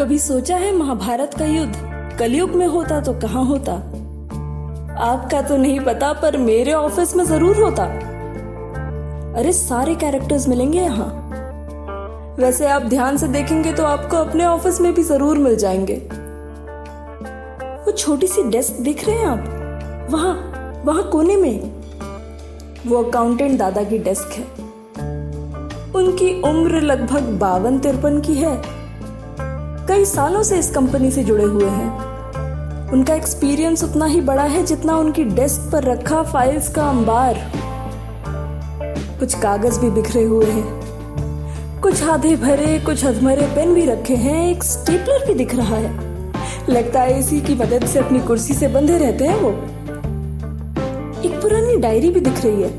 कभी सोचा है महाभारत का युद्ध? कलयुग में होता तो कहाँ होता? आपका तो नहीं पता, पर मेरे ऑफ़िस में ज़रूर होता। अरे, सारे कैरेक्टर्स मिलेंगे यहाँ। वैसे आप ध्यान से देखेंगे तो आपको अपने ऑफ़िस में भी ज़रूर मिल जाएँगे। वो छोटी सी डेस्क दिख रहे हैं आप? वहाँ वहाँ कोने में। वो अकाउंटेंट दादा की डेस्क है। उनकी उम्र लगभग बावन तिरपन की है। कई सालों से इस कंपनी से जुड़े हुए हैं। उनका एक्सपीरियंस उतना ही बड़ा है जितना उनकी डेस्क पर रखा फाइल्स का अंबार। कुछ कागज़ भी बिखरे हुए हैं। कुछ आधे भरे, कुछ अधमरे पेन भी रखे हैं। एक स्टेपलर भी दिख रहा है। लगता है इसी की मदद से अपनी कुर्सी से बंधे रहते हैं वो। एक पुरानी डायरी भी दिख रही है,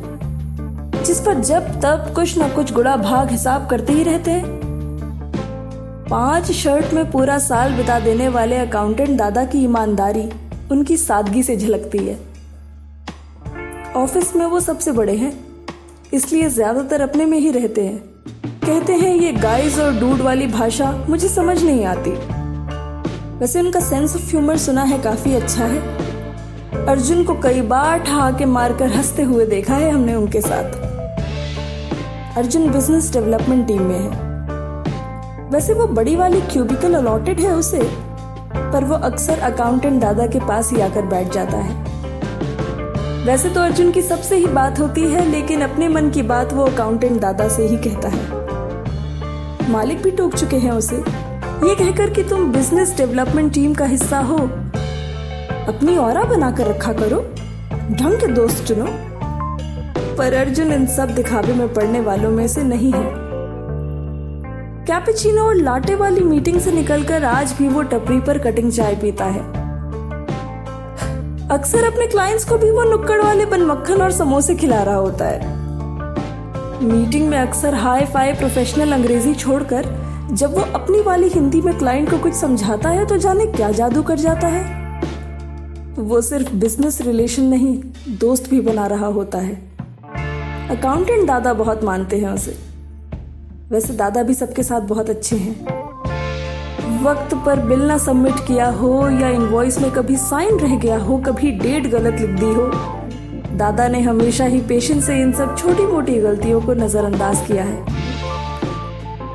जिस पर जब तब कुछ ना कुछ गुड़ा भाग हिसाब करते ही रहते हैं। पाँच शर्ट में पूरा साल बिता देने वाले अकाउंटेंट दादा की ईमानदारी उनकी सादगी से झलकती है। ऑफ़िस में वो सबसे बड़े हैं, इसलिए ज़्यादातर अपने में ही रहते हैं। कहते हैं, ये गाइस और डूड वाली भाषा मुझे समझ नहीं आती। वैसे उनका सेंस ऑफ़ ह्यूमर सुना है काफ़ी अच्छा है। अर्जुन को कई बार ठहाके मारकर हँसते हुए देखा है हमने उनके साथ। अर्जुन बिज़नेस डेवलपमेंट टीम में है। वैसे वो बड़ी वाली क्यूबिकल अलॉटेड है उसे, पर वो अक्सर अकाउंटेंट दादा के पास ही आकर बैठ जाता है। वैसे तो अर्जुन की सबसे ही बात होती है, लेकिन अपने मन की बात वो अकाउंटेंट दादा से ही कहता है। मालिक भी टोक चुके हैं उसे। ये कहकर कि तुम बिज़नेस डेवलपमेंट टीम का हिस्सा हो। अपनी और बनाकर रखा करो। ढंग के दोस्त चुनो। पर अर्जुन इन सब दिखावे में पड़ने वालों में से नहीं है। कैपेचिनो और लाटे वाली मीटिंग से निकलकर आज भी वो टपरी पर कटिंग चाय पीता है। अक्सर अपने क्लाइंट्स को भी वो नुक्कड़ वाले बन मक्खन और समोसे खिला रहा होता है। मीटिंग में अक्सर हाई फाई प्रोफेशनल अंग्रेज़ी छोड़कर जब वो अपनी वाली हिंदी में क्लाइंट को कुछ समझाता है तो जाने क्या जादू कर जाता है। वो सिर्फ़ बिज़नेस रिलेशन नहीं, दोस्त भी बना रहा होता है। अकाउंटेंट दादा बहुत मानते हैं उसे। वैसे दादा भी सबके साथ बहुत अच्छे हैं। वक्त पर बिल ना सबमिट किया हो या इनवॉइस में कभी साइन रह गया हो, कभी डेट गलत लिख दी हो, दादा ने हमेशा ही पेशेंस से इन सब छोटी मोटी गलतियों को नजरअंदाज किया है।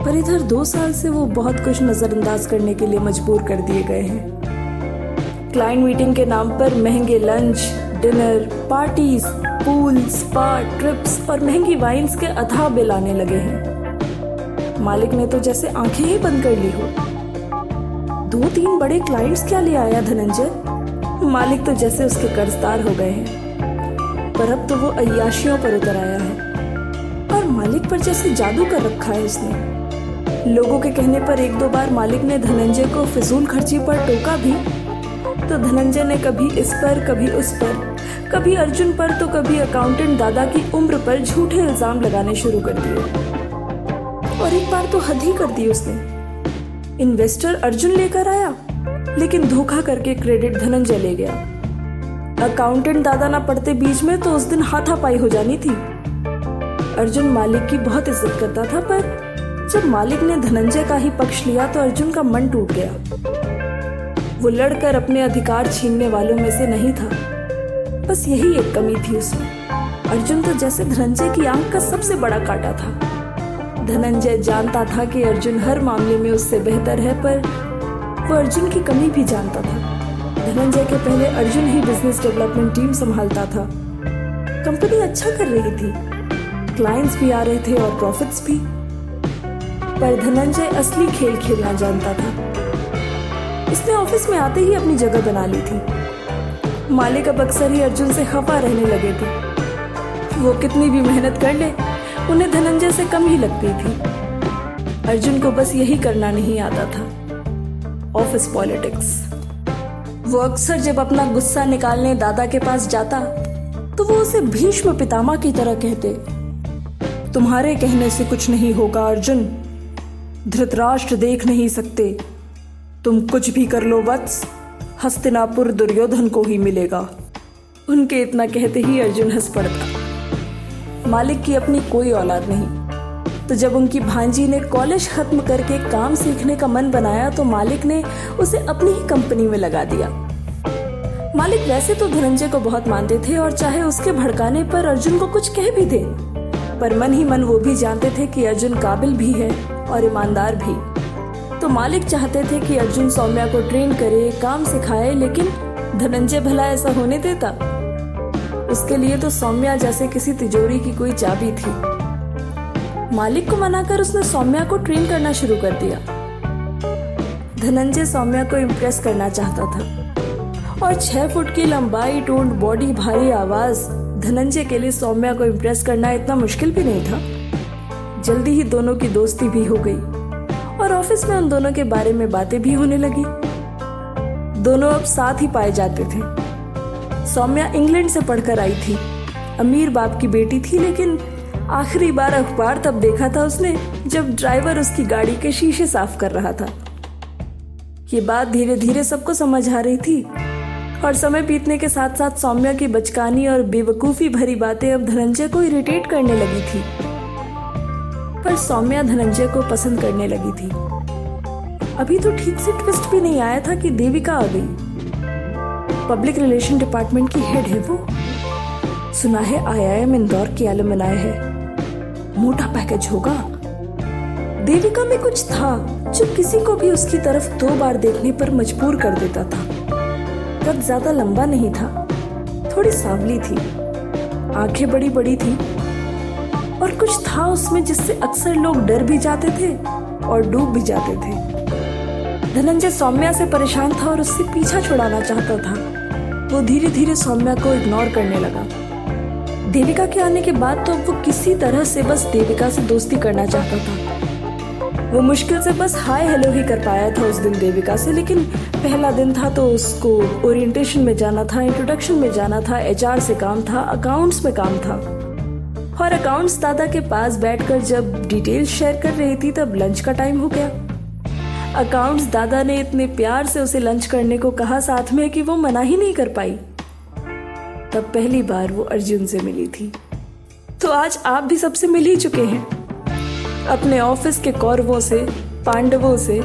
पर इधर दो साल से वो बहुत कुछ नजरअंदाज करने के लिए मजबूर कर दिए गए हैं। क्लाइंट मीटिंग के नाम पर महँगे lunch dinner parties pool spa trips और महँगी वाइन्स के अथाह बिल आने लगे हैं। मालिक ने तो जैसे आँखें ही बंद कर ली हो। दो तीन बड़े क्लाइंट्स क्या ले आया धनंजय? मालिक तो जैसे उसके कर्जदार हो गए हैं। पर अब तो वो अयाशियों पर उतर आया है। और मालिक पर जैसे जादू कर रखा है उसने। लोगों के कहने पर एक दो बार मालिक ने धनंजय को फिजूल खर्ची पर टोका भी। तो धनंजय ने कभी इस पर, कभी उस पर, कभी अर्जुन पर तो कभी अकाउंटेंट दादा की उम्र पर झूठे इल्ज़ाम लगाने शुरू कर दिए। और एक बार तो हद ही कर दी उसने। इन्वेस्टर अर्जुन लेकर आया, लेकिन धोखा करके क्रेडिट धनंजय ले गया। अकाउंटेंट दादा ना पढ़ते बीच में तो उस दिन हाथापाई हो जानी थी। अर्जुन मालिक की बहुत इज़्ज़त करता था, पर जब मालिक ने धनंजय का ही पक्ष लिया तो अर्जुन का मन टूट गया। वो लड़कर अपने अधिकार छीनने वालों में से नहीं था। बस यही एक कमी थी उसमें। अर्जुन तो जैसे धनंजय की आँख का सबसे बड़ा काटा था। धनंजय जानता था कि अर्जुन हर मामले में उससे बेहतर है, पर वो अर्जुन की कमी भी जानता था। धनंजय के पहले अर्जुन ही बिज़नेस डेवलपमेंट टीम संभालता था। कंपनी अच्छा कर रही थी। क्लाइंट्स भी आ रहे थे और प्रॉफिट्स भी। पर धनंजय असली खेल खेलना जानता था। इसने ऑफ़िस में आते ही अपनी जगह बना ली थी। मालिक अब अक्सर ही अर्जुन से खफा रहने लगे थे। वो कितनी भी मेहनत कर ले उन्हें धनंजय से कम ही लगती थी। अर्जुन को बस यही करना नहीं आता था। ऑफ़िस पॉलिटिक्स वो अक्सर जब अपना गुस्सा निकालने दादा के पास जाता तो वो उसे भीष्म पितामह की तरह कहते, तुम्हारे कहने से कुछ नहीं होगा अर्जुन। धृतराष्ट्र देख नहीं सकते। तुम कुछ भी कर लो वत्स हस्तिनापुर दुर्योधन को ही मिलेगा। उनके इतना कहते ही अर्जुन हंस पड़ता। मालिक की अपनी कोई औलाद नहीं। तो जब उनकी भांजी ने कॉलेज खत्म करके काम सीखने का मन बनाया तो मालिक ने उसे अपनी ही कंपनी में लगा दिया। मालिक वैसे तो धनंजय को बहुत मानते थे और चाहे उसके भड़काने पर अर्जुन को कुछ कह भी दे, पर मन ही मन वो भी जानते थे कि अर्जुन काबिल भी है और ईमानदार भी। तो मालिक चाहते थे कि अर्जुन सौम्या को ट्रेन करे, काम सिखाए, लेकिन धनंजय भला ऐसा होने देता। उसके लिए तो सौम्या जैसे किसी तिजोरी की कोई चाबी थी। मालिक को मनाकर उसने सौम्या को ट्रेन करना शुरू कर दिया। धनंजय सौम्या को इम्प्रेस करना चाहता था। और छह फुट की लंबाई, टोंड बॉडी भारी आवाज़, धनंजय के लिए सौम्या को इम्प्रेस करना इतना मुश्किल भी नहीं था। जल्दी ही दोनों की दोस्ती भी हो गई और ऑफ़िस में उन दोनों के बारे में बातें भी होने लगी। दोनों अब साथ ही पाए जाते थे। सौम्या इंग्लैंड से पढ़कर आई थी। अमीर बाप की बेटी थी, लेकिन आखिरी बार अखबार तब देखा था उसने, जब ड्राइवर उसकी गाड़ी के शीशे साफ़ कर रहा था। ये बात धीरे धीरे सबको समझ आ रही थी। और समय बीतने के साथ साथ सौम्या की बचकानी और बेवकूफ़ी भरी बातें अब धनंजय को इरिटेट करने लगी थी। पर सौम्या धनंजय को पसंद करने लगी थी। अभी तो ठीक से ट्विस्ट भी नहीं आया था कि देविका आ गई। पब्लिक रिलेशन डिपार्टमेंट की हेड है वो। सुना है आईआईएम इंदौर की एलुमनाई है। मोटा पैकेज होगा। देविका में कुछ था जो किसी को भी उसकी तरफ़ दो बार देखने पर मजबूर कर देता था। कद ज़्यादा लंबा नहीं था, थोड़ी सांवली थी। आँखें बड़ी बड़ी थी। और कुछ था उसमें जिससे अक्सर लोग डर भी जाते थे और डूब भी जाते थे। धनंजय सौम्या से परेशान था और उससे पीछा छुड़ाना चाहता था। वो धीरे धीरे सौम्या को इग्नोर करने लगा। देविका के आने के बाद तो वो किसी तरह से बस देविका से दोस्ती करना चाहता था। वो मुश्किल से बस हाय हेलो ही कर पाया था उस दिन देविका से, लेकिन पहला दिन था तो उसको ओरिएंटेशन में जाना था इंट्रोडक्शन में जाना था एचआर से काम था अकाउंट्स में काम था। और अकाउंट्स दादा के पास बैठकर जब डिटेल्स शेयर कर रही थी, तब लंच का टाइम हो गया। अकाउंट्स दादा ने इतने प्यार से उसे लंच करने को कहा साथ में कि वो मना ही नहीं कर पाई। तब पहली बार वो अर्जुन से मिली थी। तो आज आप भी सबसे मिल ही चुके हैं। अपने ऑफ़िस के कौरवों से, पांडवों से,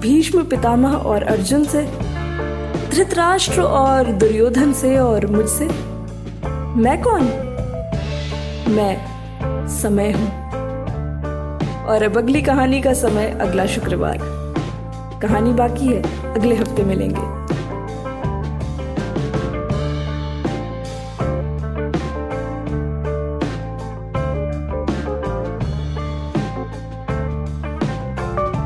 भीष्म पितामह और अर्जुन से, धृतराष्ट्र और दुर्योधन से और मुझसे। मैं कौन? मैं समय हूँ। और अब अगली कहानी का समय अगला शुक्रवार। कहानी बाकी है। अगले हफ़्ते मिलेंगे।